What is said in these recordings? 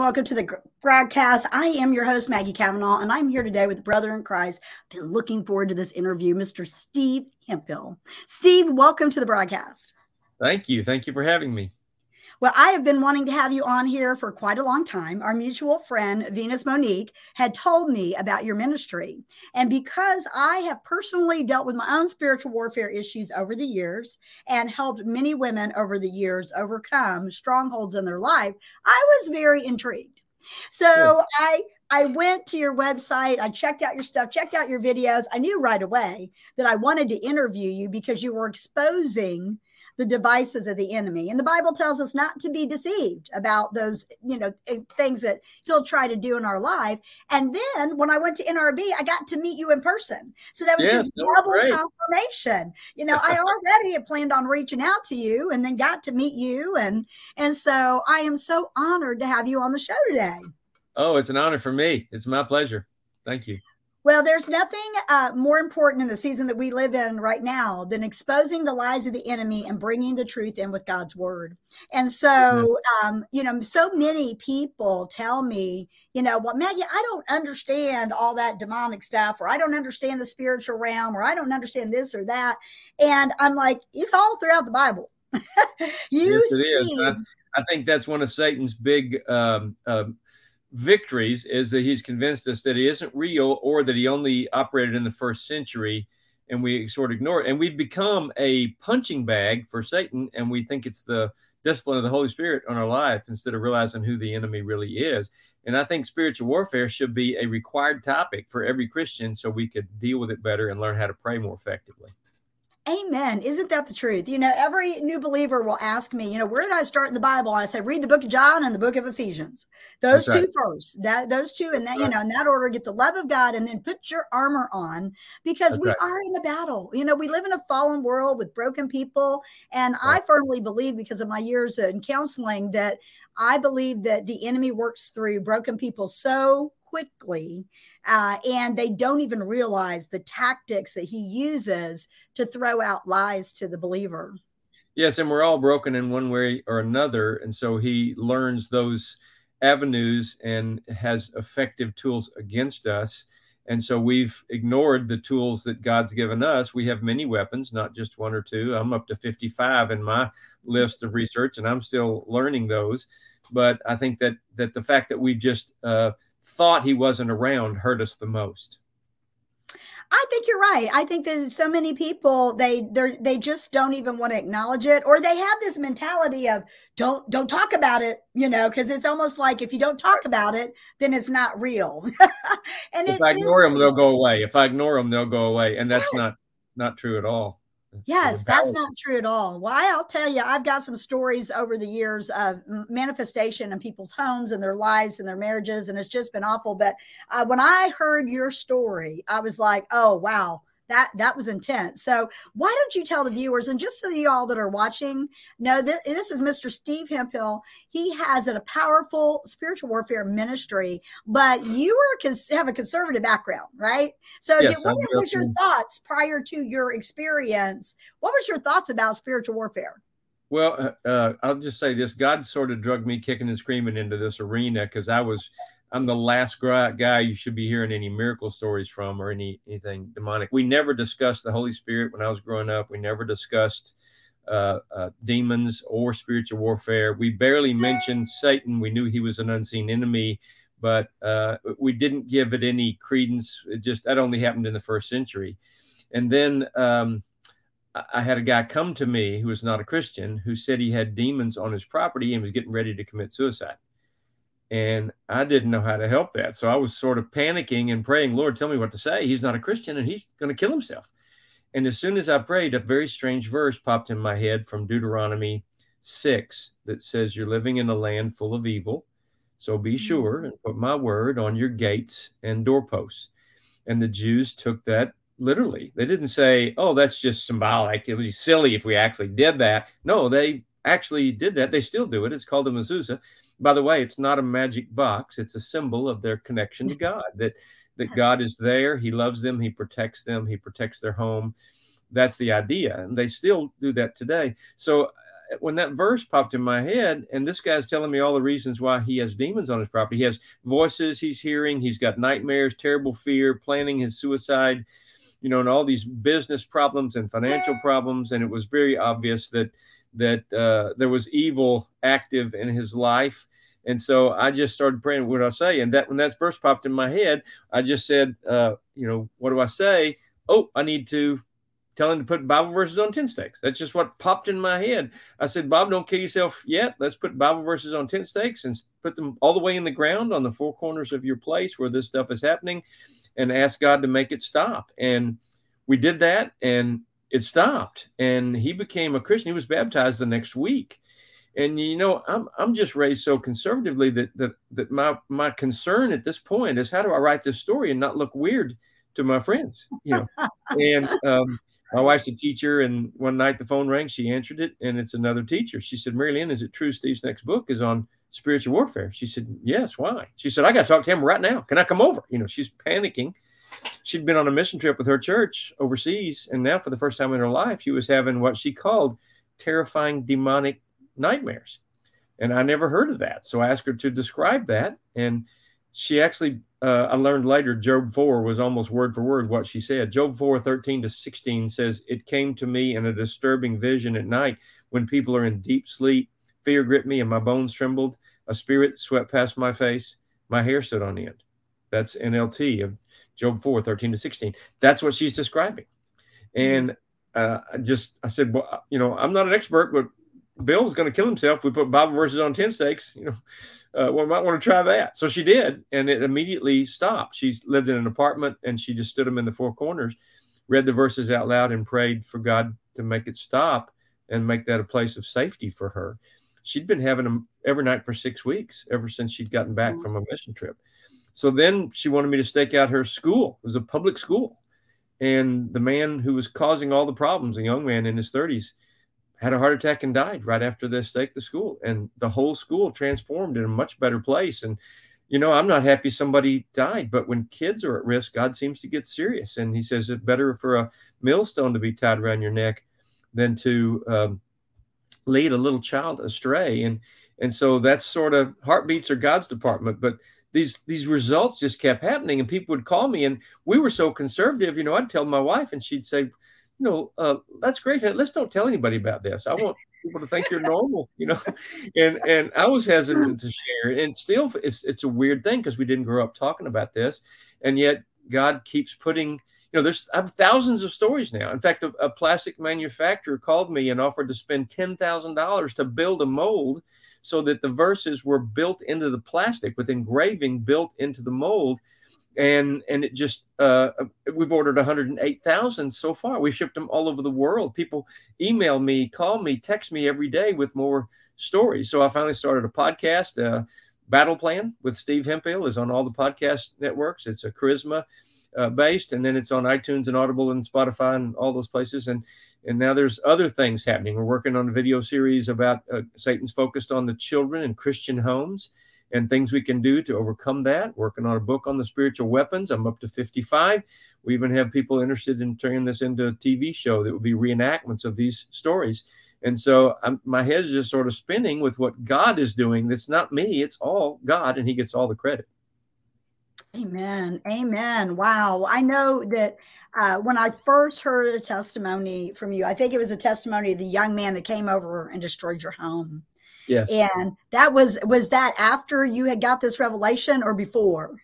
Welcome to the broadcast. I am your host, Maggie Cavanaugh, and I'm here today with brother in Christ. Been looking forward to this interview, Mr. Steve Hemphill. Steve, welcome to the broadcast. Thank you. Thank you for having me. Well, I have been wanting to have you on here for quite a long time. Our mutual friend, Venus Monique, had told me about your ministry. And because I have personally dealt with my own spiritual warfare issues over the years and helped many women over the years overcome strongholds in their life, I was very intrigued. So I I went to your website, I checked out your stuff, checked out your videos. I knew right away that I wanted to interview you because you were exposing the devices of the enemy. And the Bible tells us not to be deceived about those, you know, eh, things that he'll try to do in our life. And then when I went to NRB, I got to meet you in person. So that was yes, just double great. confirmation. You know, I already had planned on reaching out to you and then got to meet you. And and so I am so honored to have you on the show today. Oh, it's an honor for me. It's my pleasure. Thank you. Well, there's nothing uh, more important in the season that we live in right now than exposing the lies of the enemy and bringing the truth in with God's word. And so, um, you know, so many people tell me, you know, well, Maggie, I don't understand all that demonic stuff, or I don't understand the spiritual realm, or I don't understand this or that. And I'm like, it's all throughout the Bible. you yes, it see- is. I, I, think that's one of Satan's big um, um, victories is that he's convinced us that he isn't real or that he only operated in the first century and we sort of ignore it. And we've become a punching bag for satan and we think it's the discipline of the holy spirit on our life instead of realizing who the enemy really is. And i think spiritual warfare should be a required topic for every christian so we could deal with it better and learn how to pray more effectively Amen. Isn't that the truth? You know, every new believer will ask me, you know, where did I start in the Bible? I say, read the book of John and the book of Ephesians. Those That's two right. first. That those two, and that, right. you know, in that order, get the love of God and then put your armor on because That's we right. are in a battle. You know, we live in a fallen world with broken people. And I firmly believe, because of my years in counseling, that I believe that the enemy works through broken people so quickly uh, and they don't even realize the tactics that he uses to throw out lies to the believer yes and we're all broken in one way or another and so he learns those avenues and has effective tools against us and so we've ignored the tools that God's given us. We have many weapons, not just one or two. I'm up to 55 in my list of research, and I'm still learning those. But I think that that the fact that we just uh, thought he wasn't around hurt us the most. I think you're right. I think that so many people they they they just don't even want to acknowledge it, or they have this mentality of don't don't talk about it, you know, because it's almost like if you don't talk about it, then it's not real. and if I ignore them, they'll go away. If I ignore them, they'll go away, and that's yes. not not true at all. Yes, that's not true at all. Why I'll tell you, I've got some stories over the years of manifestation in people's homes and their lives and their marriages, and it's just been awful. But uh, when I heard your story, I was like, oh, wow, that that was intense. So why don't you tell the viewers and just so y'all that are watching know that this is Mr. Steve Hemphill. He has a powerful spiritual warfare ministry, but you are have a conservative background, right? So yes, did, what was your thoughts prior to your experience? What was your thoughts about spiritual warfare? Well, uh, uh I'll just say this: God sort of drugged me kicking and screaming into this arena because I was I'm the last guy you should be hearing any miracle stories from or any anything demonic. We never discussed the Holy Spirit when I was growing up. We never discussed uh, uh, demons or spiritual warfare. We barely mentioned Satan. We knew he was an unseen enemy, but uh, we didn't give it any credence. It just that only happened in the first century. And then um, I had a guy come to me who was not a Christian who said he had demons on his property and was getting ready to commit suicide and I didn't know how to help that. So I was sort of panicking and praying, Lord, tell me what to say. He's not a Christian and he's going to kill himself. And as soon as I prayed, a very strange verse popped in my head from Deuteronomy 6 that says, You're living in a land full of evil. So be mm-hmm. sure and put my word on your gates and doorposts. And the Jews took that literally. They didn't say, Oh, that's just symbolic. It would be silly if we actually did that. No, they actually did that. They still do it. It's called a mezuzah by the way, it's not a magic box. It's a symbol of their connection to God. That that yes. God is there. He loves them. He protects them. He protects their home. That's the idea, and they still do that today. So, when that verse popped in my head, and this guy's telling me all the reasons why he has demons on his property. He has voices he's hearing. He's got nightmares, terrible fear, planning his suicide, you know, and all these business problems and financial problems. And it was very obvious that that uh, there was evil active in his life. And so I just started praying, what I say? And that when that verse popped in my head, I just said, uh, you know, what do I say? Oh, I need to tell him to put Bible verses on tent stakes. That's just what popped in my head. I said, Bob, don't kill yourself yet. Let's put Bible verses on tent stakes and put them all the way in the ground on the four corners of your place where this stuff is happening and ask God to make it stop. And we did that and it stopped. And he became a Christian. He was baptized the next week. And you know, I'm I'm just raised so conservatively that that that my my concern at this point is how do I write this story and not look weird to my friends, you know. and um, my wife's a teacher, and one night the phone rang. She answered it, and it's another teacher. She said, "Mary Lynn, is it true Steve's next book is on spiritual warfare?" She said, "Yes. Why?" She said, "I got to talk to him right now. Can I come over?" You know, she's panicking. She'd been on a mission trip with her church overseas, and now for the first time in her life, she was having what she called terrifying demonic nightmares. And I never heard of that, so I asked her to describe that, and she actually uh, I learned later Job 4 was almost word for word what she said. Job 4 13 to 16 says, It came to me in a disturbing vision at night when people are in deep sleep. Fear gripped me and my bones trembled. A spirit swept past my face. My hair stood on end. That's NLT of Job 4 13 to 16. That's what she's describing. And uh, I just, I said, Well, you know, I'm not an expert, but Bill's going to kill himself. We put Bible verses on tent stakes, you know uh, well, might want to try that. So she did, and it immediately stopped. She lived in an apartment, and she just stood them in the four corners, read the verses out loud, and prayed for God to make it stop and make that a place of safety for her. She'd been having them every night for six weeks ever since she'd gotten back mm-hmm. from a mission trip. So then she wanted me to stake out her school. It was a public school. And the man who was causing all the problems, a young man in his 30s, had a heart attack and died right after they staked the school. And the whole school transformed in a much better place. And, you know, I'm not happy somebody died, but when kids are at risk, God seems to get serious. And he says it's better for a millstone to be tied around your neck than to um, lead a little child astray. And and so that's sort of heartbeats are God's department. But these these results just kept happening, and people would call me, and we were so conservative. You know, I'd tell my wife, and she'd say, you know, uh, that's great. Let's don't tell anybody about this. I want people to think you're normal, you know. And and I was hesitant to share, and still, it's it's a weird thing because we didn't grow up talking about this, and yet God keeps putting. You know, there's I have thousands of stories now. In fact, a, a plastic manufacturer called me and offered to spend ten thousand dollars to build a mold so that the verses were built into the plastic with engraving built into the mold and and it just uh, we've ordered 108,000 so far. We've shipped them all over the world. People email me, call me, text me every day with more stories. So I finally started a podcast. Uh, Battle Plan with Steve Hemphill is on all the podcast networks. It's a charisma uh, based, and then it's on iTunes and Audible and Spotify and all those places. And and now there's other things happening. We're working on a video series about uh, Satan's focused on the children in Christian homes and things we can do to overcome that. Working on a book on the spiritual weapons. I'm up to 55. We even have people interested in turning this into a TV show that would be reenactments of these stories. And so I'm, my head's just sort of spinning with what God is doing. That's not me, it's all God, and He gets all the credit. Amen. Amen. Wow. I know that uh, when I first heard a testimony from you, I think it was a testimony of the young man that came over and destroyed your home. Yes. And that was was that after you had got this revelation or before?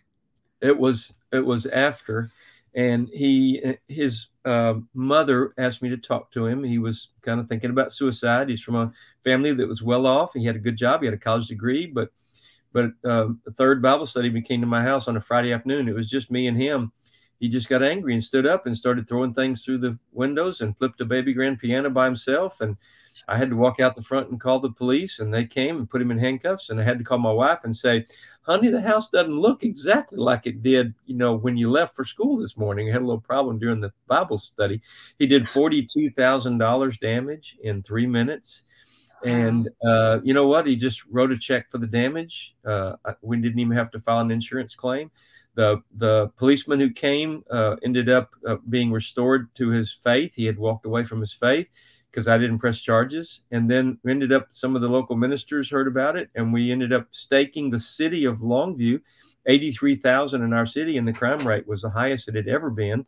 It was it was after and he his uh, mother asked me to talk to him. He was kind of thinking about suicide. He's from a family that was well off. He had a good job. He had a college degree, but but uh, the third Bible study came to my house on a Friday afternoon. It was just me and him. He just got angry and stood up and started throwing things through the windows and flipped a baby grand piano by himself and I had to walk out the front and call the police, and they came and put him in handcuffs. And I had to call my wife and say, "Honey, the house doesn't look exactly like it did, you know, when you left for school this morning." I had a little problem during the Bible study. He did forty-two thousand dollars damage in three minutes. And uh, you know what? He just wrote a check for the damage. Uh, we didn't even have to file an insurance claim. The the policeman who came uh, ended up uh, being restored to his faith. He had walked away from his faith because I didn't press charges. And then we ended up, some of the local ministers heard about it, and we ended up staking the city of Longview, 83,000 in our city, and the crime rate was the highest it had ever been.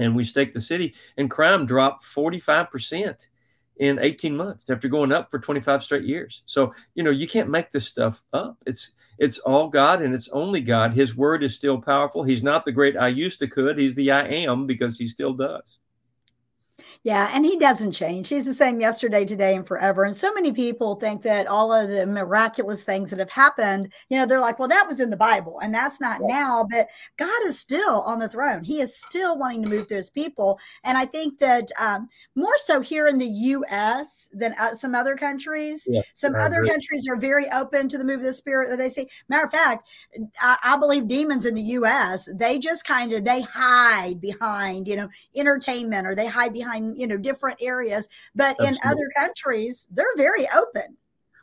And we staked the city, and crime dropped 45% in 18 months after going up for 25 straight years. So, you know, you can't make this stuff up. It's it's all God and it's only God. His word is still powerful. He's not the great I used to could. He's the I am because he still does. Yeah, and he doesn't change. He's the same yesterday, today, and forever. And so many people think that all of the miraculous things that have happened, you know, they're like, well, that was in the Bible and that's not yeah. now. But God is still on the throne. He is still wanting to move through his people. And I think that um, more so here in the U.S. than uh, some other countries. Yeah, some I other agree. countries are very open to the move of the Spirit. They see. matter of fact, I, I believe demons in the U.S., they just kind of, they hide behind, you know, entertainment or they hide behind you know different areas but Absolutely. in other countries they're very open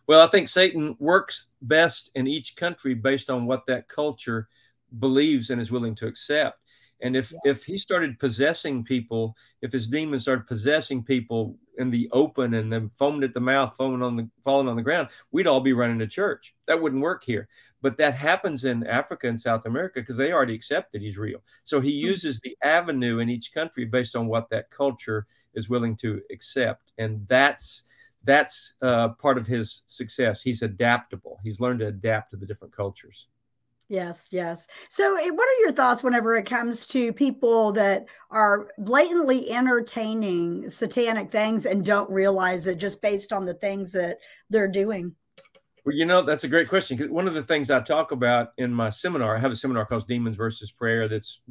well i think satan works best in each country based on what that culture believes and is willing to accept and if yes. if he started possessing people if his demons started possessing people in the open and then foaming at the mouth foaming on the falling on the ground we'd all be running to church that wouldn't work here but that happens in Africa and South America because they already accept that he's real. So he hmm. uses the avenue in each country based on what that culture is willing to accept, and that's that's uh, part of his success. He's adaptable. He's learned to adapt to the different cultures. Yes, yes. So, eh, what are your thoughts whenever it comes to people that are blatantly entertaining satanic things and don't realize it just based on the things that they're doing? Well, you know, that's a great question. Because one of the things I talk about in my seminar, I have a seminar called Demons versus Prayer. That's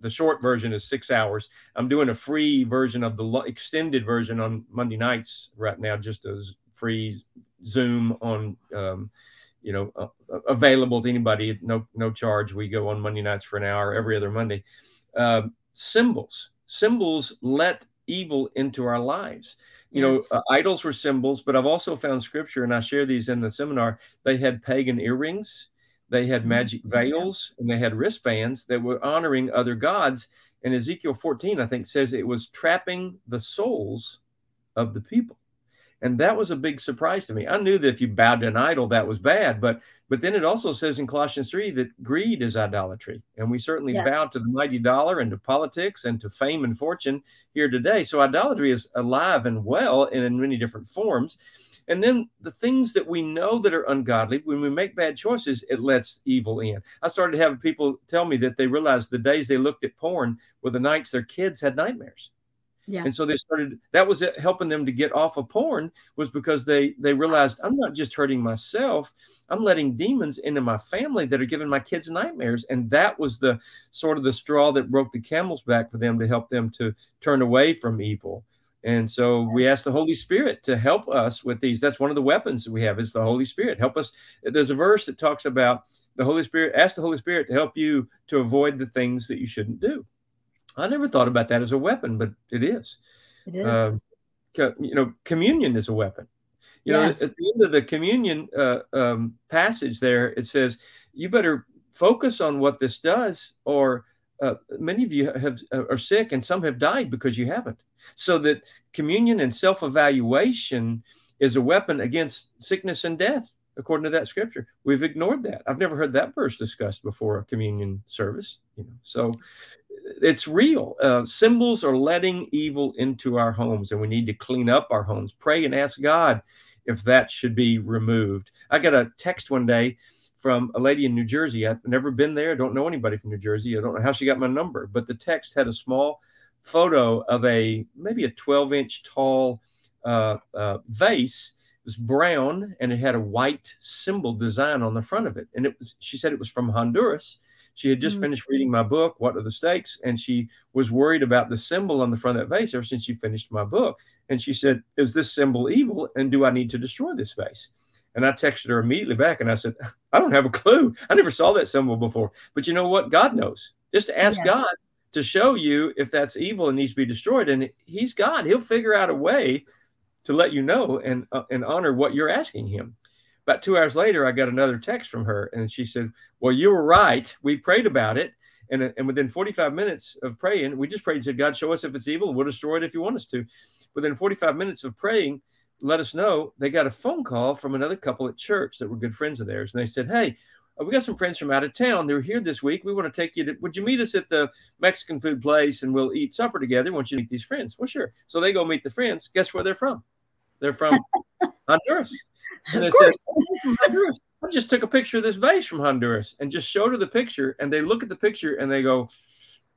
the short version is six hours. I'm doing a free version of the extended version on Monday nights right now, just as free Zoom on, um, you know, uh, available to anybody, no no charge. We go on Monday nights for an hour every other Monday. Uh, symbols, symbols let evil into our lives you yes. know, uh, idols were symbols, but I've also found scripture, and I share these in the seminar. They had pagan earrings, they had mm-hmm. magic veils, and they had wristbands that were honoring other gods. And Ezekiel 14, I think, says it was trapping the souls of the people and that was a big surprise to me. I knew that if you bowed to an idol, that was bad, but but then it also says in Colossians three that greed is idolatry, and we certainly yes. bow to the mighty dollar and to politics and to fame and fortune here today. So idolatry is alive and well and in many different forms. And then the things that we know that are ungodly, when we make bad choices, it lets evil in. I started having people tell me that they realized the days they looked at porn were the nights their kids had nightmares. Yeah. And so they started that was helping them to get off of porn was because they they realized I'm not just hurting myself, I'm letting demons into my family that are giving my kids nightmares and that was the sort of the straw that broke the camel's back for them to help them to turn away from evil. And so we ask the Holy Spirit to help us with these. That's one of the weapons that we have is the Holy Spirit. Help us. There's a verse that talks about the Holy Spirit. Ask the Holy Spirit to help you to avoid the things that you shouldn't do. I never thought about that as a weapon, but it is. It is. Um, you know, communion is a weapon. You yes. know, at the end of the communion uh, um, passage there, it says, you better focus on what this does, or uh, many of you have uh, are sick and some have died because you haven't. So that communion and self evaluation is a weapon against sickness and death, according to that scripture. We've ignored that. I've never heard that verse discussed before a communion service. You know, so it's real. Uh, symbols are letting evil into our homes, and we need to clean up our homes. Pray and ask God if that should be removed. I got a text one day from a lady in New Jersey. I've never been there. I Don't know anybody from New Jersey. I don't know how she got my number, but the text had a small photo of a maybe a 12 inch tall uh, uh, vase. It was brown and it had a white symbol design on the front of it. And it was, she said it was from Honduras she had just mm-hmm. finished reading my book, What Are the Stakes? And she was worried about the symbol on the front of that vase ever since she finished my book. And she said, Is this symbol evil? And do I need to destroy this vase? And I texted her immediately back and I said, I don't have a clue. I never saw that symbol before. But you know what? God knows. Just ask yes. God to show you if that's evil and needs to be destroyed. And He's God. He'll figure out a way to let you know and, uh, and honor what you're asking Him. About two hours later, I got another text from her, and she said, "Well, you were right. We prayed about it, And, and within 45 minutes of praying, we just prayed and said, God, show us if it's evil. We'll destroy it if you want us to. Within 45 minutes of praying, let us know they got a phone call from another couple at church that were good friends of theirs. And they said, Hey, we got some friends from out of town. They're here this week. We want to take you to, would you meet us at the Mexican food place and we'll eat supper together? Want you meet these friends. Well, sure. So they go meet the friends. Guess where they're from? They're from Honduras. And they said, oh, Honduras. I just took a picture of this vase from Honduras and just showed her the picture. And they look at the picture and they go,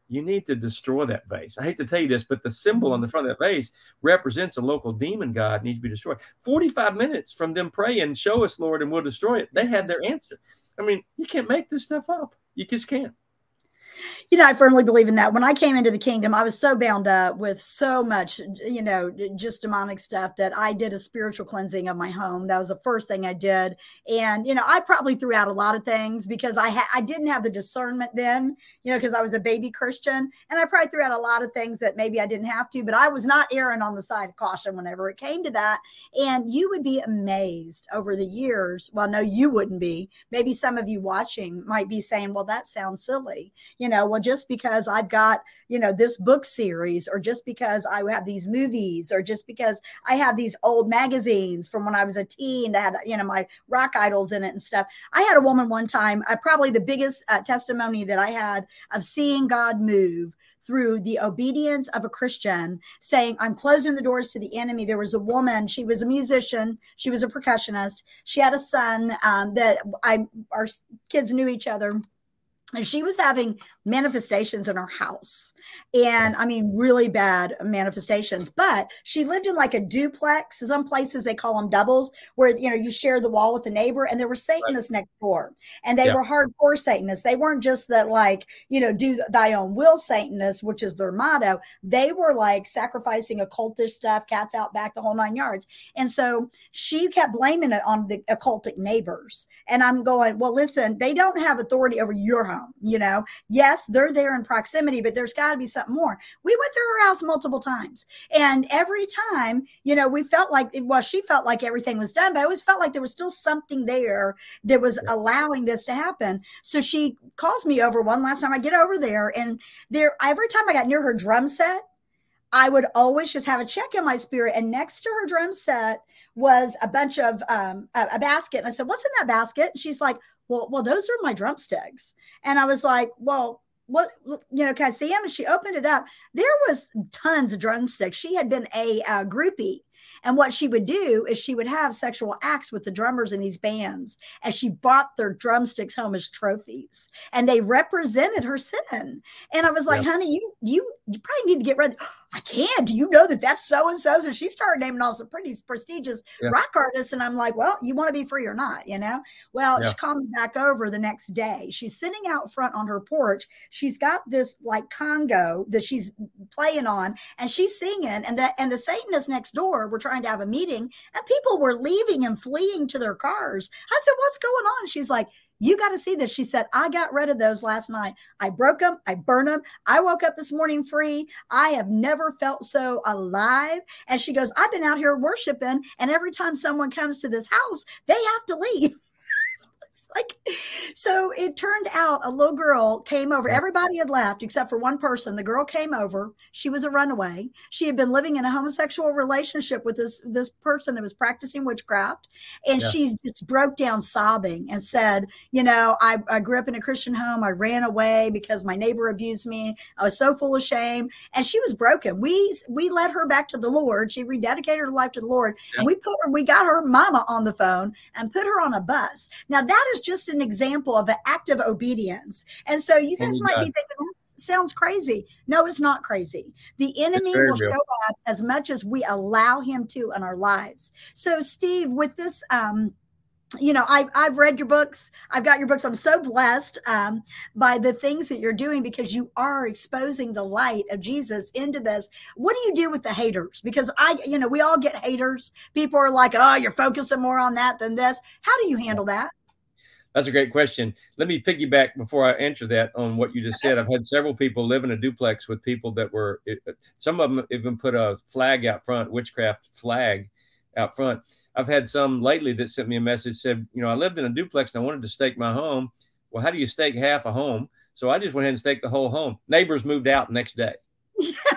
you need to destroy that vase. I hate to tell you this, but the symbol on the front of that vase represents a local demon god needs to be destroyed. 45 minutes from them praying, show us, Lord, and we'll destroy it. They had their answer. I mean, you can't make this stuff up. You just can't you know, I firmly believe in that. When I came into the kingdom, I was so bound up with so much, you know, just demonic stuff that I did a spiritual cleansing of my home. That was the first thing I did. And, you know, I probably threw out a lot of things because I ha- I didn't have the discernment then, you know, because I was a baby Christian. And I probably threw out a lot of things that maybe I didn't have to, but I was not erring on the side of caution whenever it came to that. And you would be amazed over the years. Well, no, you wouldn't be. Maybe some of you watching might be saying, well, that sounds silly. You know, well, just because I've got, you know, this book series, or just because I have these movies, or just because I have these old magazines from when I was a teen that had, you know, my rock idols in it and stuff. I had a woman one time, uh, probably the biggest uh, testimony that I had of seeing God move through the obedience of a Christian saying, I'm closing the doors to the enemy. There was a woman, she was a musician, she was a percussionist. She had a son um, that I, our kids knew each other and she was having manifestations in her house. And i mean really bad manifestations but she lived in like a duplex. Some places they call them doubles where you know you share the wall with the neighbor and there were satanists right. next door. And they yeah. were hardcore satanists. They weren't just that like you know do thy own will satanists which is their motto. They were like sacrificing occultish stuff cats out back the whole nine yards. And so she kept blaming it on the occultic neighbors. And i'm going well listen they don't have authority over your home You know, yes, they're there in proximity, but there's got to be something more. We went through her house multiple times, and every time, you know, we felt like well, she felt like everything was done, but I always felt like there was still something there that was yeah. allowing this to happen. So she calls me over one last time. I get over there, and there every time I got near her drum set. I would always just have a check in my spirit. And next to her drum set was a bunch of um, a, a, basket. And I said, What's in that basket? And she's like, well, well, those are my drumsticks. And I was like, well, what you know, can I see them? And she opened it up. There was tons of drumsticks. She had been a uh, groupie and what she would do is she would have sexual acts with the drummers in these bands, and she brought their drumsticks home as trophies, and they represented her sin. And I was like, yep. "Honey, you you you probably need to get ready." I can't. Do you know that that's so and so? And she started naming all some pretty prestigious yeah. rock artists, and I'm like, "Well, you want to be free or not?" You know. Well, yeah. she called me back over the next day. She's sitting out front on her porch. She's got this like congo that she's playing on, and she's singing, and that and the Satanists next door were trying to have a meeting and people were leaving and fleeing to their cars. I said, What's going on? She's like, you got to see this. She said, I got rid of those last night. I broke them. I burned them. I woke up this morning free. I have never felt so alive. And she goes, I've been out here worshiping. And every time someone comes to this house, they have to leave. like so it turned out a little girl came over. Everybody had left except for one person. The girl came over. She was a runaway. She had been living in a homosexual relationship with this this person that was practicing witchcraft and yeah. she just broke down sobbing and said you know I, I grew up in a christian home. I ran away because my neighbor abused me. I was so full of shame. And she was broken. We we led her back to the lord. She rededicated her life to the lord yeah. and we put her we got her mama on the phone and put her on a bus. Now that is just an example of an act of obedience. And so you guys oh, might be thinking, that sounds crazy. No, it's not crazy. The enemy will real. show up as much as we allow him to in our lives. So, Steve, with this, um, you know, I've, I've read your books. I've got your books. I'm so blessed um, by the things that you're doing because you are exposing the light of Jesus into this. What do you do with the haters? Because I, you know, we all get haters. People are like, oh, you're focusing more on that than this. How do you handle that? That's a great question. Let me piggyback before I answer that on what you just said. I've had several people live in a duplex with people that were, uh, some of them even put a flag out front, witchcraft flag out front. I've had some lately that sent me a message said, you know, I lived in a duplex and I wanted to stake my home. Well, how do you stake half a home? So I just went ahead and staked the whole home. Neighbors moved out next day.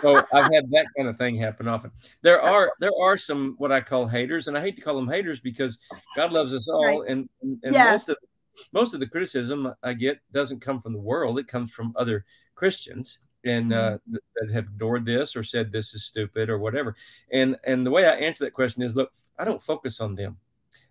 so I've had that kind of thing happen often. There are there are some what I call haters, and I hate to call them haters because God loves us all, right. and, and, yes. most of most of the criticism I get doesn't come from the world; it comes from other Christians and uh, mm-hmm. that have adored this or said this is stupid or whatever. And and the way I answer that question is, look, I don't focus on them.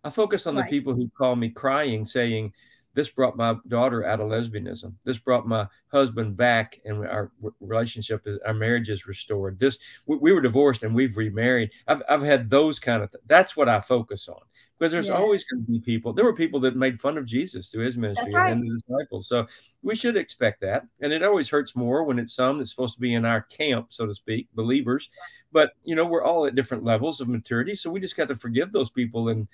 I focus on right. the people who call me crying, saying, this brought my daughter out of lesbianism. This brought my husband back, and our relationship, is, our marriage is restored. This we, we were divorced and we've remarried. I've I've had those kind of. Th- that's what I focus on because there's yeah. always going to be people. There were people that made fun of Jesus through his ministry right. and the disciples. So we should expect that, and it always hurts more when it's some that's supposed to be in our camp, so to speak, believers. But you know, we're all at different levels of maturity, so we just got to forgive those people and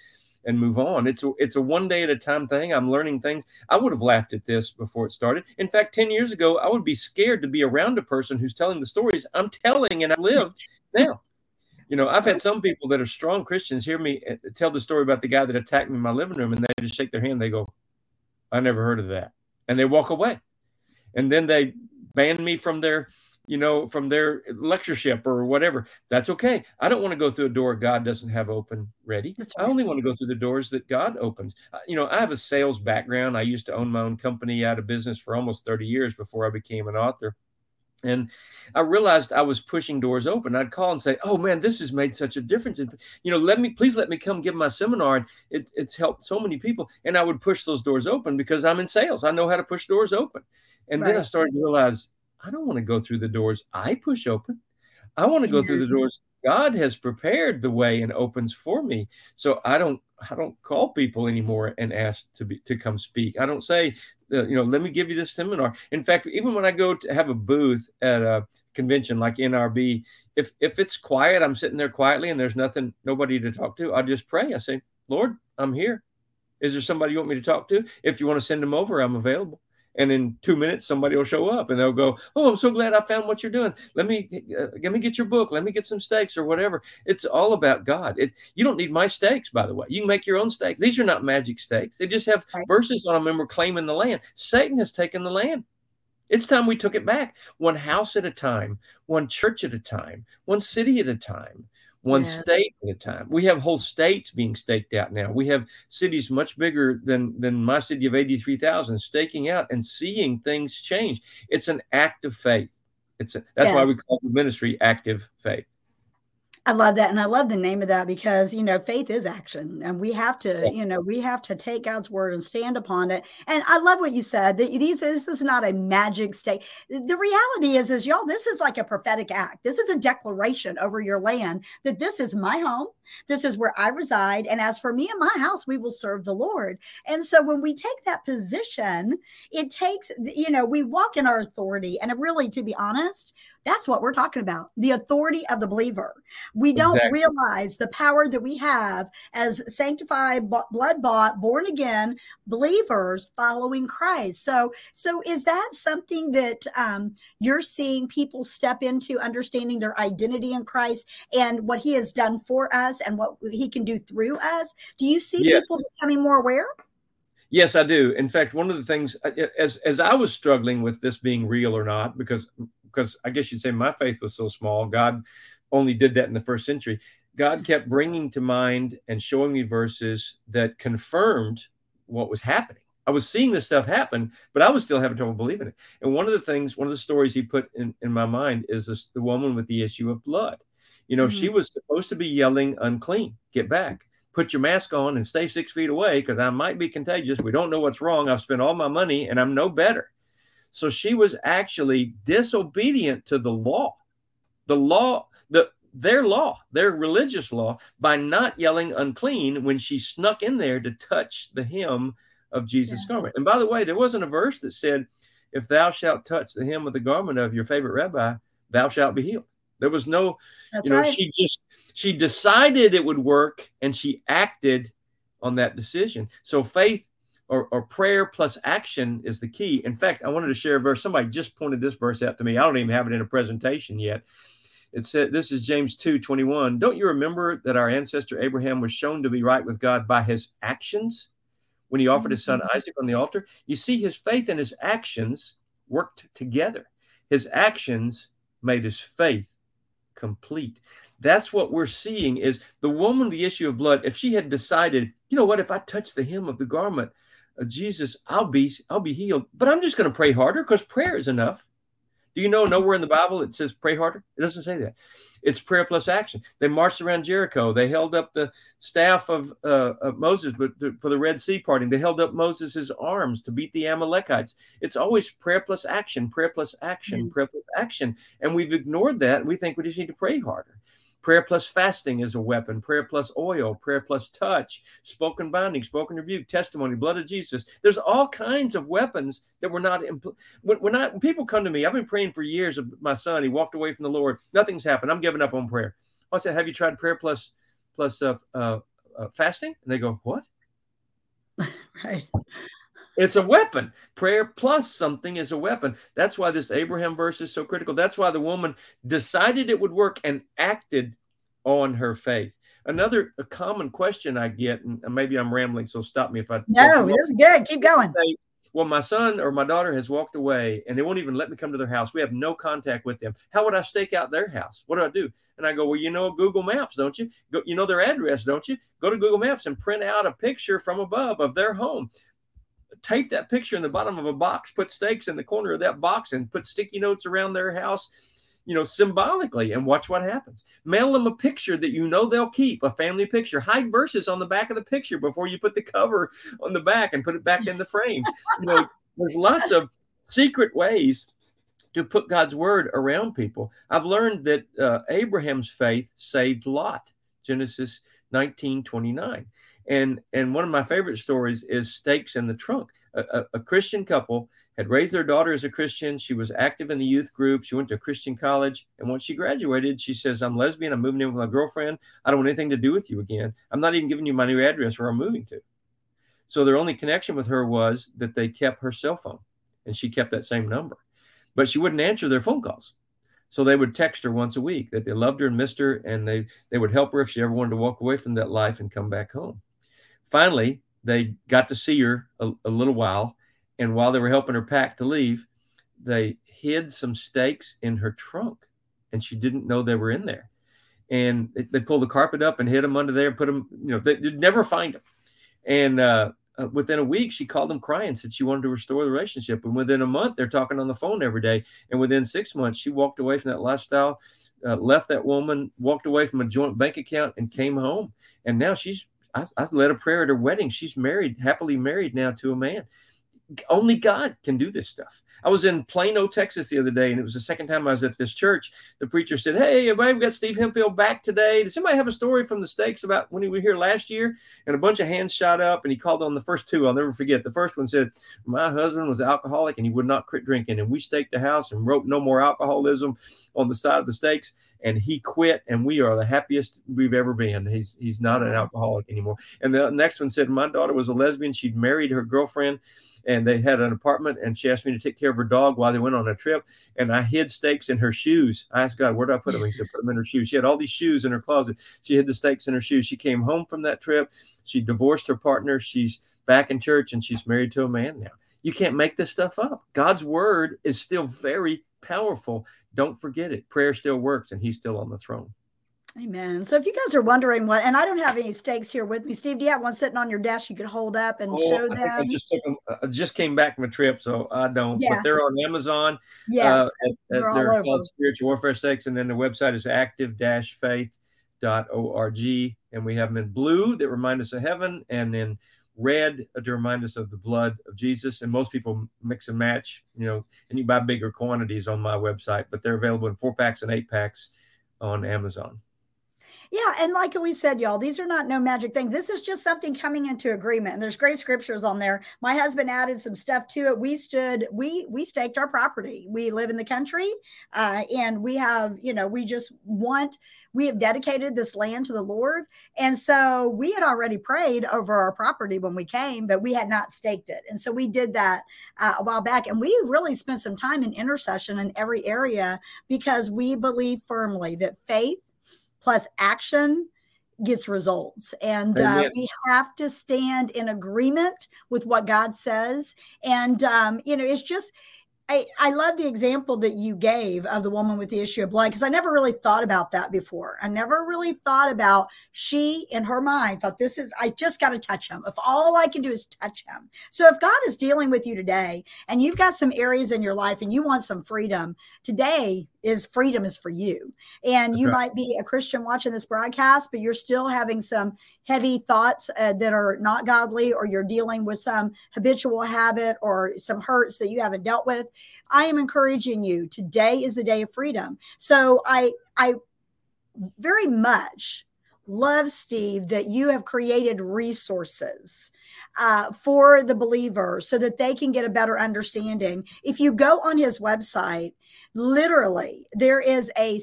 and move on. It's a, it's a one day at a time thing. I'm learning things. I would have laughed at this before it started. In fact, 10 years ago, I would be scared to be around a person who's telling the stories I'm telling and I've lived now. You know, I've had some people that are strong Christians hear me uh, tell the story about the guy that attacked me in my living room and they just shake their hand. They go, I never heard of that. And they walk away. And then they ban me from their you know, from their lectureship or whatever. That's okay. I don't want to go through a door God doesn't have open ready. Right. I only want to go through the doors that God opens. Uh, you know, I have a sales background. I used to own my own company out of business for almost 30 years before I became an author. And I realized I was pushing doors open. I'd call and say, "Oh man, this has made such a difference. you know, let me please let me come give my seminar. It, it's helped so many people." And I would push those doors open because I'm in sales. I know how to push doors open. And right. then I started to realize I don't want to go through the doors I push open. I want to go through the doors God has prepared the way and opens for me. So I don't I don't call people anymore and ask to be to come speak. I don't say uh, you know let me give you this seminar. In fact, even when I go to have a booth at a convention like NRB, if if it's quiet, I'm sitting there quietly and there's nothing nobody to talk to, I just pray. I say, "Lord, I'm here. Is there somebody you want me to talk to? If you want to send them over, I'm available." And in two minutes somebody will show up and they'll go oh i'm so glad i found what you're doing. Let me uh, let me get your book. Let me get some stakes or whatever. It's all about god. It you don't need my stakes by the way. You can make your own stakes. These are not magic stakes. They just have right. verses on them and we're claiming the land. Satan has taken the land. It's time we took it back. One house at a time one church at a time one city at a time one yeah. state at a time. We have whole states being staked out now. We have cities much bigger than than my city of 83,000 staking out and seeing things change. It's an act of faith. It's a, that's yes. why we call the ministry active faith. I love that. And I love the name of that because, you know, faith is action and we have to, you know, we have to take God's word and stand upon it. And I love what you said that these, this is not a magic state. The reality is, is y'all, this is like a prophetic act. This is a declaration over your land that this is my home. This is where I reside. And as for me and my house, we will serve the Lord. And so when we take that position, it takes, you know, we walk in our authority. And really, to be honest, that's what we're talking about the authority of the believer. We don't exactly. realize the power that we have as sanctified, blood bought, born again believers following Christ. So, so is that something that um, you're seeing people step into understanding their identity in Christ and what He has done for us and what He can do through us? Do you see yes. people becoming more aware? Yes, I do. In fact, one of the things uh, as as I was struggling with this being real or not, because because I guess you'd say my faith was so small. God only did that in the first century. God kept bringing to mind and showing me verses that confirmed what was happening. I was seeing this stuff happen, but I was still having trouble believing it. And one of the things, one of the stories he put in, in my mind is this, the woman with the issue of blood. You know, mm-hmm. she was supposed to be yelling, unclean, get back, put your mask on and stay six feet away because I might be contagious. We don't know what's wrong. I've spent all my money and I'm no better. So she was actually disobedient to the law, the law, the their law, their religious law, by not yelling unclean when she snuck in there to touch the hem of Jesus' yeah. garment. And by the way, there wasn't a verse that said, "If thou shalt touch the hem of the garment of your favorite rabbi, thou shalt be healed." There was no, That's you know, right. she just she decided it would work and she acted on that decision. So faith or, or prayer plus action is the key. In fact, I wanted to share a verse. Somebody just pointed this verse out to me. I don't even have it in a presentation yet. It said, This is James 2 21. Don't you remember that our ancestor Abraham was shown to be right with God by his actions when he offered his son Mm-hmm. Isaac on the altar. You see, his faith and his actions worked together. His actions made his faith complete. That's what we're seeing is the woman the issue of blood. If she had decided, you know what, if I touch the hem of the garment Jesus, I'll be I'll be healed. But I'm just going to pray harder because prayer is enough. Do you know nowhere in the Bible it says pray harder? It doesn't say that. It's prayer plus action. They marched around Jericho. They held up the staff of, uh, of Moses but for the Red Sea parting. They held up Moses' arms to beat the Amalekites. It's always prayer plus action, prayer plus action, Yes. prayer plus action. And we've ignored that. We think we just need to pray harder. Prayer plus fasting is a weapon. Prayer plus oil, prayer plus touch, spoken binding, spoken rebuke, testimony, blood of Jesus. There's all kinds of weapons that we're not. Impl- when, when, I, when people come to me, I've been praying for years. Of my son, he walked away from the Lord. Nothing's happened. I'm giving up on prayer. I said, "Have you tried prayer plus plus uh, uh, uh, fasting?" And they go, "What?" Right. It's a weapon. Prayer plus something is a weapon. That's why this Abraham verse is so critical. That's why the woman decided it would work and acted on her faith. Another a common question I get, and maybe I'm rambling, so stop me if I. No, this is good. Keep going. Well, my son or my daughter has walked away and they won't even let me come to their house. We have no contact with them. How would I stake out their house? What do I do? And I go, well, you know Google Maps, don't you? Go, you know their address, don't you? Go to Google Maps and print out a picture from above of their home tape that picture in the bottom of a box, put stakes in the corner of that box, and put sticky notes around their house, you know, symbolically, and watch what happens. Mail them a picture that you know they'll keep, a family picture. Hide verses on the back of the picture before you put the cover on the back and put it back in the frame. You know, there's lots of secret ways to put God's word around people. I've learned that uh, Abraham's faith saved Lot, Genesis 19 29. And and one of my favorite stories is stakes in the trunk. A, a, a, Christian couple had raised their daughter as a Christian. She was active in the youth group. She went to a Christian college. And once she graduated, she says, I'm lesbian. I'm moving in with my girlfriend. I don't want anything to do with you again. I'm not even giving you my new address where I'm moving to. So their only connection with her was that they kept her cell phone and she kept that same number. But she wouldn't answer their phone calls. So they would text her once a week that they loved her and missed her, and they they would help her if she ever wanted to walk away from that life and come back home finally they got to see her a, a, little while and while they were helping her pack to leave they hid some stakes in her trunk and she didn't know they were in there. And they, they pulled the carpet up and hid them under there put them you know they would never find them and uh, uh, within a week she called them crying said she wanted to restore the relationship. And within a month they're talking on the phone every day. And within six months she walked away from that lifestyle uh, left that woman walked away from a joint bank account and came home. And now she's I, I led a prayer at her wedding. She's married, happily married now to a man. Only God can do this stuff. I was in Plano, Texas the other day, and it was the second time I was at this church. The preacher said, Hey, everybody, we got Steve Hemphill back today. Does somebody have a story from the stakes about when he was here last year? And a bunch of hands shot up, and he called on the first two. I'll never forget. The first one said, My husband was alcoholic and he would not quit drinking. And we staked the house and wrote no more alcoholism on the side of the stakes and he quit and we are the happiest we've ever been. He's he's not an mm-hmm. alcoholic anymore. And the next one said my daughter was a lesbian. She'd married her girlfriend and they had an apartment and she asked me to take care of her dog while they went on a trip and i hid stakes in her shoes. I asked god where do i put them he said put them in her shoes. She had all these shoes in her closet. She hid the stakes in her shoes. She came home from that trip. She divorced her partner. She's back in church and she's married to a man now. You can't make this stuff up. God's word is still very powerful don't forget it. Prayer still works and he's still on the throne. Amen. So if you guys are wondering what, and I don't have any stakes here with me, Steve, do you have one sitting on your desk you could hold up and oh, show I them? I just took them. I just came back from a trip, so I don't. Yeah. But they're on Amazon. Yes. Uh, at, at, they're all they're called Spiritual Warfare Stakes, and then the website is active-faith.org, and we have them in blue that remind us of heaven, and in red uh, to remind us of the blood of Jesus. And most people mix and match, you know, and you buy bigger quantities on my website, but they're available in four packs and eight packs on Amazon. Yeah, and like we said, y'all, these are not no magic thing. This is just something coming into agreement. And there's great scriptures on there. My husband added some stuff to it. We stood, we we staked our property. We live in the country, uh, and we have, you know, we just want, we have dedicated this land to the Lord, and so we had already prayed over our property when we came, but we had not staked it, and so we did that uh, a while back, and we really spent some time in intercession in every area because we believe firmly that faith plus action gets results. And uh, we have to stand in agreement with what God says. And, um, you know, it's just, I, I love the example that you gave of the woman with the issue of blood because I never really thought about that before. I never really thought about she in her mind thought this is I just got to touch him. If all I can do is touch him. So if God is dealing with you today and you've got some areas in your life and you want some freedom, today is freedom is for you. And you might be a Christian watching this broadcast, but you're still having some heavy thoughts uh, that are not godly, or you're dealing with some habitual habit or some hurts that you haven't dealt with. I am encouraging you. Today is the day of freedom. So I, I very much love, Steve, that you have created resources uh, for the believer so that they can get a better understanding. If you go on his website, literally, there is a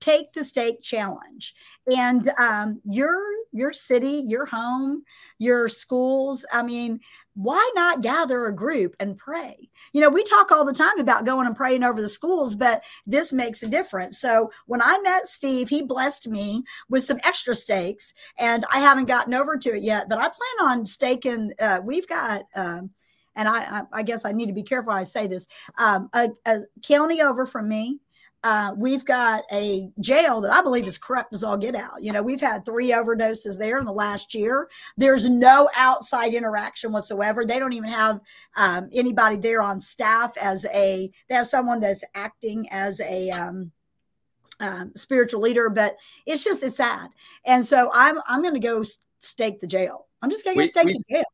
take the stake challenge and um, your your city your home your schools i mean why not gather a group and pray? You know, we talk all the time about going and praying over the schools, but this makes a difference. So when I met Steve, he blessed me with some extra stakes, and I haven't gotten over to it yet, but I plan on staking. Uh, we've got, um, and I, I, guess I need to be careful I say this, um, a, a county over from me uh, we've got a jail that I believe is corrupt as all get out. You know, we've had three overdoses there in the last year. There's no outside interaction whatsoever. They don't even have um, anybody there on staff as a, they have someone that's acting as a, um, um, spiritual leader, but it's just it's sad. And so I'm I'm going to go stake the jail. I'm just going to stake we, the jail.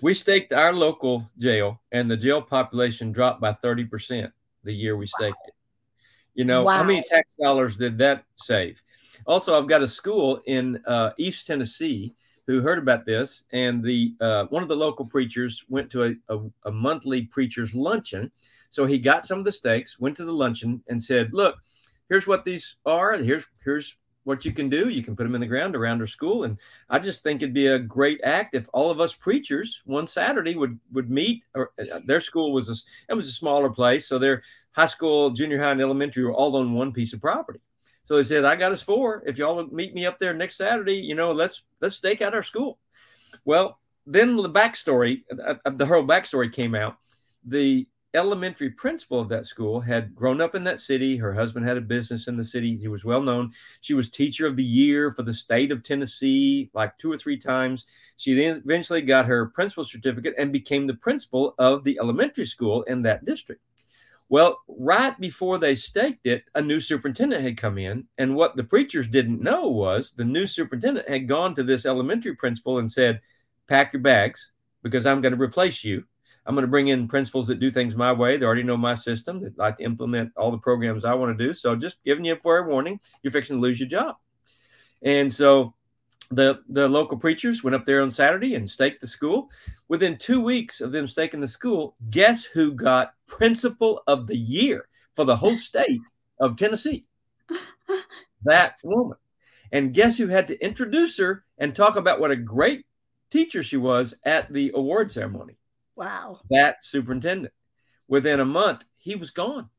We staked our local jail, and the jail population dropped by thirty percent the year we staked wow. it. You know, wow. how many tax dollars did that save? Also, I've got a school in uh, East Tennessee who heard about this, and the uh, one of the local preachers went to a, a, a monthly preachers luncheon. So he got some of the stakes, went to the luncheon, and said, "Look, here's what these are. Here's here's what you can do. You can put them in the ground around our school. And I just think it'd be a great act if all of us preachers one Saturday would would meet. Or uh, their school was a it was a smaller place, so their high school, junior high, and elementary were all on one piece of property. So they said, "I got us four. If y'all meet me up there next Saturday, you know, let's let's stake out our school." Well, then the backstory, uh, uh the whole backstory came out. The elementary principal of that school had grown up in that city. Her husband had a business in the city. He was well known. She was teacher of the year for the state of Tennessee like two or three times. She then eventually got her principal certificate and became the principal of the elementary school in that district. Well, right before they staked it, a new superintendent had come in. And what the preachers didn't know was the new superintendent had gone to this elementary principal and said, Pack your bags because I'm going to replace you I'm going to bring in principals that do things my way. They already know my system. They like to implement all the programs I want to do. So just giving you a fair warning, you're fixing to lose your job. And so the the local preachers went up there on Saturday and staked the school. Within two weeks of them staking the school, guess who got principal of the year for the whole state of Tennessee? That woman. And guess who had to introduce her and talk about what a great teacher she was at the award ceremony? Wow. That superintendent. Within a month, he was gone.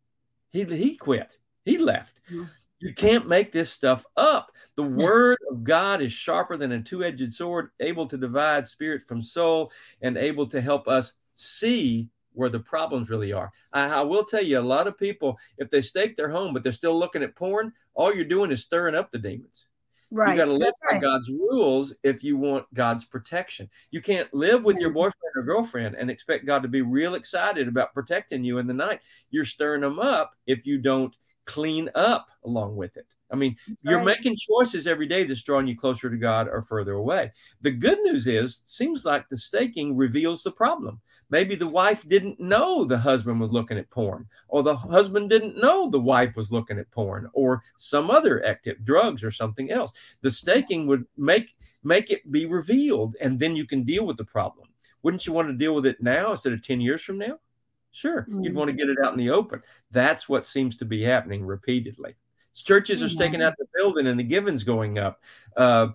He he quit. He left. Mm-hmm. You can't make this stuff up. The hmm. word of God is sharper than a two-edged sword, able to divide spirit from soul and able to help us see where the problems really are. I, I, will tell you, a lot of people, if they stake their home, but they're still looking at porn, all you're doing is stirring up the demons. Right. You got to live by God's rules if you want God's protection. You can't live with your hmm. boyfriend or girlfriend and expect God to be real excited about protecting you in the night. You're stirring them up if you don't clean up along with it. I mean, that's you're right. making choices every day that's drawing you closer to God or further away. The good news is, seems like the staking reveals the problem. Maybe the wife didn't know the husband was looking at porn, or the husband didn't know the wife was looking at porn, or some other active drugs or something else. The staking would make make it be revealed, and then you can deal with the problem. Wouldn't you want to deal with it now instead of 10 years from now? Sure, mm-hmm. you'd want to get it out in the open. That's what seems to be happening repeatedly. Churches are staking out the building and the givens going up. Uh,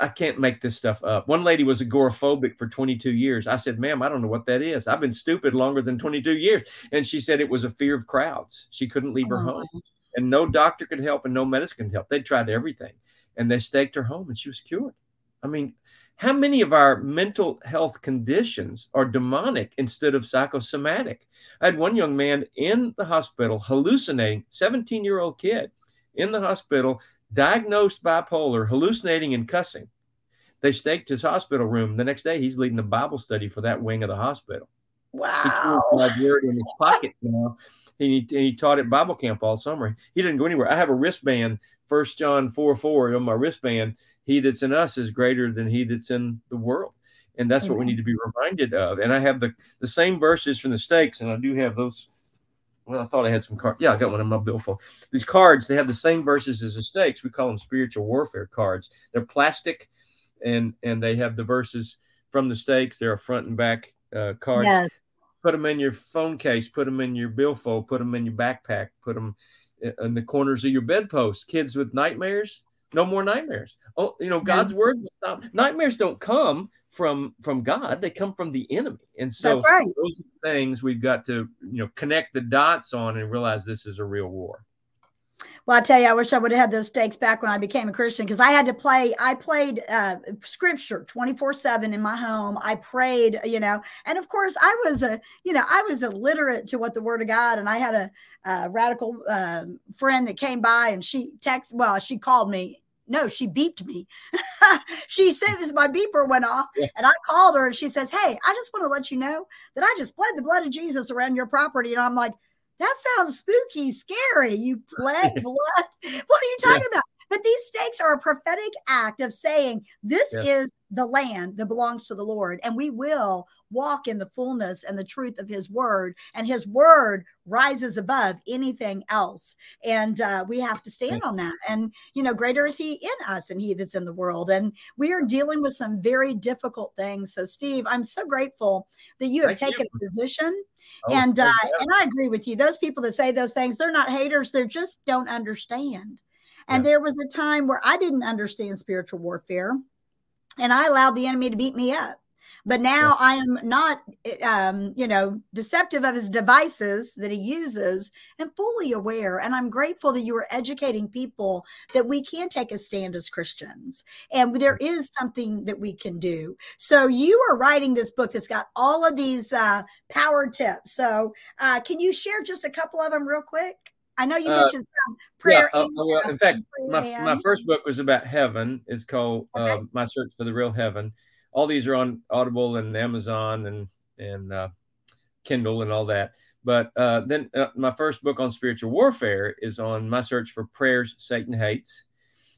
I can't make this stuff up. One lady was agoraphobic for 22 years. I said, ma'am, I don't know what that is. I've been stupid longer than 22 years. And she said it was a fear of crowds. She couldn't leave her oh. home. And no doctor could help and no medicine could help. They tried everything. and they staked her home and she was cured. I mean, how many of our mental health conditions are demonic instead of psychosomatic? I had one young man in the hospital hallucinating, 17 year old kid in the hospital, diagnosed bipolar, hallucinating and cussing. They staked his hospital room. The next day, he's leading a Bible study for that wing of the hospital. Wow. He in his pocket now. And he, and he taught at Bible camp all summer. He didn't go anywhere. I have a wristband, First John 4 4 on my wristband. He that's in us is greater than he that's in the world. And that's what we need to be reminded of. And I have the, the same verses from the stakes, and I do have those. Well, I thought I had some cards. Yeah, I got one in my billfold. These cards, they have the same verses as the stakes. We call them spiritual warfare cards. They're plastic, and and they have the verses from the stakes. They're a front and back uh, card. Yes put them in your phone case, put them in your billfold, put them in your backpack, put them in the corners of your bedpost. Kids with nightmares, no more nightmares. Oh, you know, God's yeah. word will stop. Nightmares don't come from from God; they come from the enemy. And so, right. those are things we've got to you know connect the dots on and realize this is a real war. Well, I tell you, I wish I would have had those stakes back when I became a Christian because I had to play. I played uh, scripture twenty four seven in my home. I prayed, you know, and of course, I was a, you know, I was illiterate to what the Word of God, and I had a, a radical uh, friend that came by and she texted. Well, she called me. No, she beeped me. she said this. My beeper went off, yeah. and I called her, and she says, "Hey, I just want to let you know that I just pled the blood of Jesus around your property." And I'm like, that sounds spooky, scary. You bled blood. What are you talking yeah. about? But these stakes are a prophetic act of saying, This is the land that belongs to the Lord, and we will walk in the fullness and the truth of His word. And His word rises above anything else. And uh, we have to stand on that. And, you know, greater is He in us and He that's in the world. And we are dealing with some very difficult things. So, Steve, I'm so grateful that you have Thank taken you. a position. Oh, and uh, and I agree with you. Those people that say those things, they're not haters. They just don't understand. And yeah. there was a time where I didn't understand spiritual warfare and I allowed the enemy to beat me up. But now yeah. I am not, um, you know, deceptive of his devices that he uses and fully aware. And I'm grateful that you are educating people that we can take a stand as Christians and there is something that we can do. So you are writing this book that's got all of these uh, power tips. So uh, can you share just a couple of them real quick? I know you uh, mentioned uh, some prayer. Yeah, uh, well, in fact, my, my first book was about heaven. It's called okay. uh, My Search for the Real Heaven. All these are on Audible and Amazon and and uh, Kindle and all that. But uh, then my first book on spiritual warfare is on My Search for Prayers Satan Hates.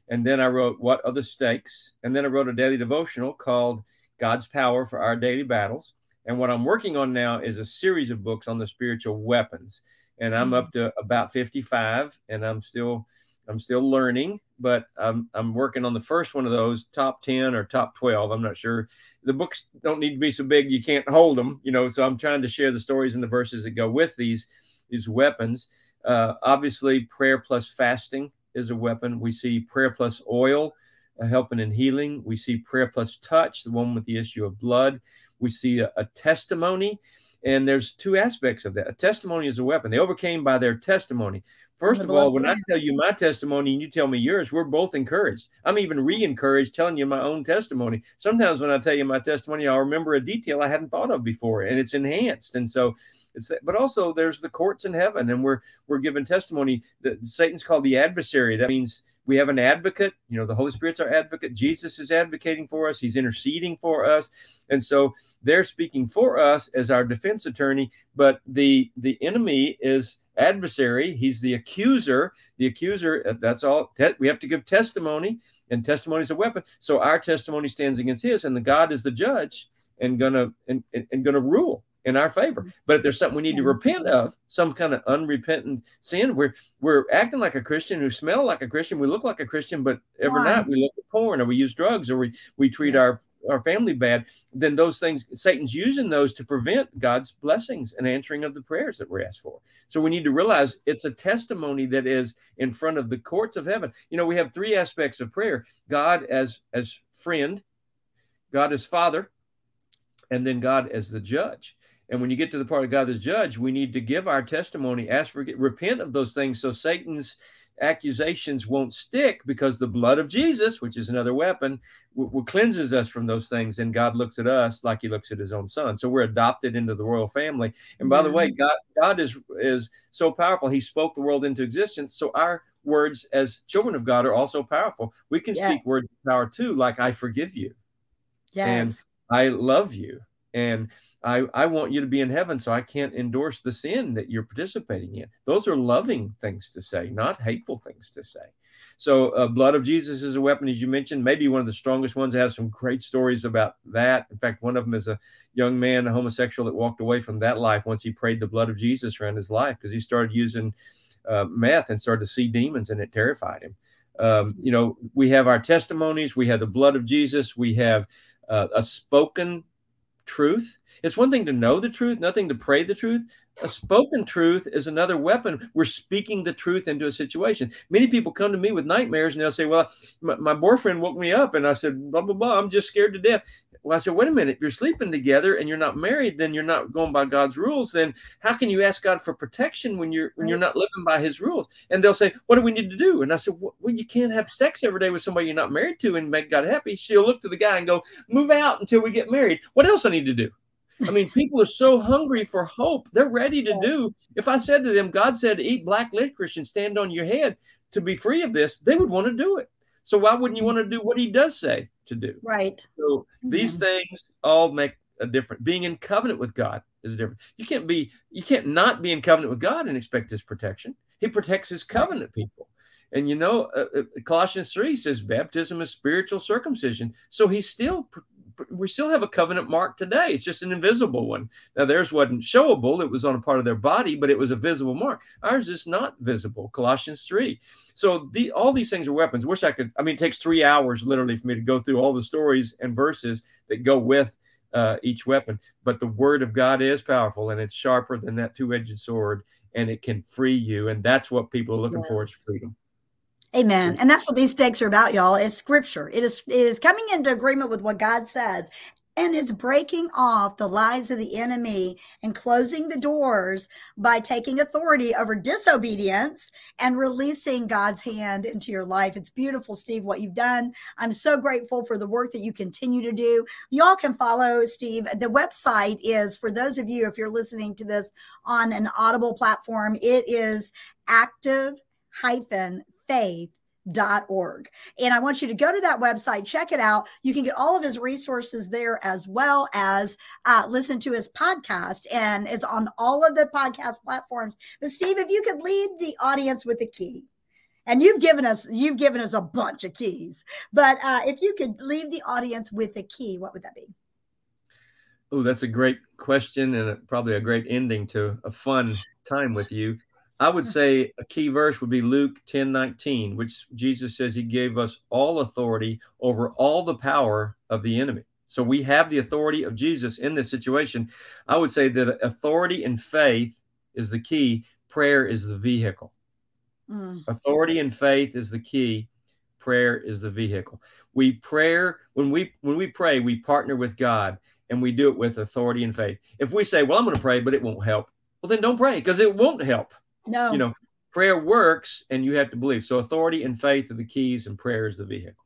And then I wrote What Are the Stakes? And then I wrote a daily devotional called God's Power for Our Daily Battles. And what I'm working on now is a series of books on the spiritual weapons and I'm up mm-hmm. to about 55 and I'm still I'm still learning, but I'm I'm working on the first one of those top 10 or top 12. I'm not sure. The books don't need to be so big you can't hold them, you know. So I'm trying to share the stories and the verses that go with these these weapons. Uh, obviously, prayer plus fasting is a weapon. We see prayer plus oil uh, helping in healing. We see prayer plus touch, the one with the issue of blood. We see a, a testimony and there's two aspects of that. A testimony is a weapon. They overcame by their testimony. First of all, when I tell you my testimony and you tell me yours, we're both encouraged. I'm even re encouraged telling you my own testimony. Sometimes when I tell you my testimony, I'll remember a detail I hadn't thought of before and it's enhanced. And so it's, but also there's the courts in heaven and we're, we're given testimony that Satan's called the adversary. That means we have an advocate. You know, the Holy Spirit's our advocate. Jesus is advocating for us, He's interceding for us. And so they're speaking for us as our defense attorney, but the the enemy is adversary he's the accuser the accuser uh, that's all we have to give testimony and testimony is a weapon so our testimony stands against his and the god is the judge and gonna and, and gonna rule in our favor. Mm-hmm. But if there's something we need to repent of, some kind of unrepentant sin, we're we're acting like a Christian, who smell like a Christian, we look like a Christian, but every night we look at porn or we use drugs or we we treat yeah. our our family bad, then those things Satan's using those to prevent God's blessings and answering of the prayers that we're asked for. So we need to realize it's a testimony that is in front of the courts of heaven. You know, we have three aspects of prayer: God as as friend, God as father, and then God as the judge. And when you get to the part of God as judge, we need to give our testimony, ask for repent of those things so Satan's accusations won't stick because the blood of Jesus, which is another weapon, w- w- cleanses us from those things. And God looks at us like He looks at His own Son. So we're adopted into the royal family. And by the way, God God is is so powerful. He spoke the world into existence. So our words as children of God are also powerful. We can speak words of power too, like I forgive you. Yes. And I love you. And I, I want you to be in heaven, so I can't endorse the sin that you're participating in. Those are loving things to say, not hateful things to say. So, uh, blood of Jesus is a weapon, as you mentioned, maybe one of the strongest ones. I have some great stories about that. In fact, one of them is a young man, a homosexual, that walked away from that life once he prayed the blood of Jesus around his life because he started using uh, meth and started to see demons, and it terrified him. Um, you know, we have our testimonies, we have the blood of Jesus, we have uh, a spoken truth. It's one thing to know the truth, nothing to pray the truth. A spoken truth is another weapon. We're speaking the truth into a situation. Many people come to me with nightmares and they'll say, Well, my, my boyfriend woke me up. And I said, Blah, blah, blah. I'm just scared to death. Well, I said, wait a minute. If you're sleeping together and you're not married, then you're not going by God's rules. Then how can you ask God for protection when you're when you're not living by His rules? And they'll say, what do we need to do? And I said, well, you can't have sex every day with somebody you're not married to and make God happy. She'll look to the guy and go, move out until we get married. What else I need to do? I mean, people are so hungry for hope. They're ready to do. If I said to them, God said, eat black licorice and stand on your head to be free of this, they would want to do it. So why wouldn't you want to do what he does say to do? Right. So mm-hmm. these things all make a difference. Being in covenant with God is different. You can't be, you can't not be in covenant with God and expect his protection. He protects his covenant people. And you know, uh, uh Colossians 3 says baptism is spiritual circumcision. So he's still we still have a covenant mark today. It's just an invisible one. Now theirs wasn't showable; it was on a part of their body, but it was a visible mark. Ours is not visible. Colossians three. So the all these things are weapons. Wish I could. I mean, it takes three hours literally for me to go through all the stories and verses that go with uh, each weapon. But the word of God is powerful, and it's sharper than that two-edged sword, and it can free you. And that's what people are looking yes. for is freedom. Amen. And that's what these stakes are about, y'all. It's scripture. It is it is coming into agreement with what God says. And it's breaking off the lies of the enemy and closing the doors by taking authority over disobedience and releasing God's hand into your life. It's beautiful, Steve, what you've done. I'm so grateful for the work that you continue to do. Y'all can follow Steve. The website is, for those of you, if you're listening to this on an audible platform, it is active hyphen faith.org. And I want you to go to that website, check it out. You can get all of his resources there as well as uh, listen to his podcast. And it's on all of the podcast platforms. But Steve, if you could lead the audience with a key. And you've given us you've given us a bunch of keys, but uh, if you could leave the audience with a key, what would that be? Oh, that's a great question and probably a great ending to a fun time with you. I would say a key verse would be Luke 10 19, which Jesus says he gave us all authority over all the power of the enemy. So we have the authority of Jesus in this situation. I would say that authority and faith is the key, prayer is the vehicle. Mm. Authority and faith is the key, prayer is the vehicle. We prayer when we when we pray, we partner with God and we do it with authority and faith. If we say, "Well, I'm going to pray, but it won't help." Well, then don't pray because it won't help. No. You know, prayer works and you have to believe. So authority and faith are the keys and prayer is the vehicle.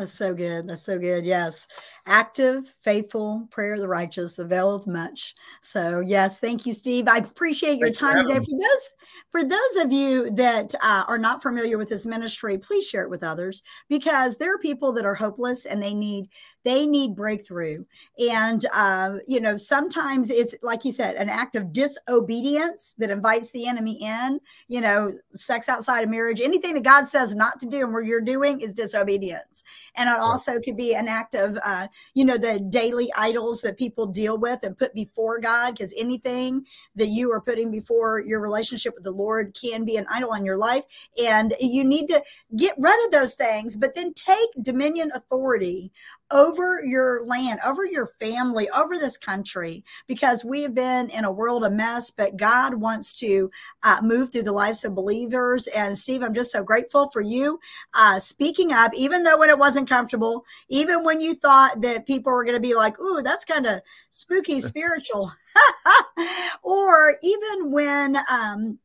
That's so good. That's so good. Yes. Active, faithful, prayer of the righteous availeth much. So yes, thank you, Steve. I appreciate your Thanks time today. For those for those of you that uh, are not familiar with this ministry, please share it with others because there are people that are hopeless and they need they need breakthrough. And, uh, you know, sometimes it's like you said, an act of disobedience that invites the enemy in, you know, sex outside of marriage, anything that God says not to do and what you're doing is disobedience. And it also could be an act of, uh, you know, the daily idols that people deal with and put before God, because anything that you are putting before your relationship with the Lord can be an idol in your life. And you need to get rid of those things, but then take dominion authority over your land, over your family, over this country, because we have been in a world of mess, but God wants to uh, move through the lives of believers. And Steve, I'm just so grateful for you uh, speaking up, even though when it wasn't comfortable, even when you thought that people were going to be like, ooh, that's kind of spooky spiritual. or even when, um,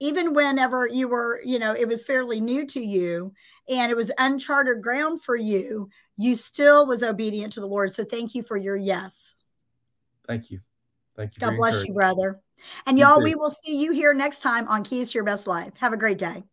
even whenever you were, you know, it was fairly new to you and it was uncharted ground for you, you still was obedient to the Lord. So thank you for your yes. Thank you. Thank you. God bless you, brother. And you y'all, we will see you here next time on Keys to Your Best Life. Have a great day.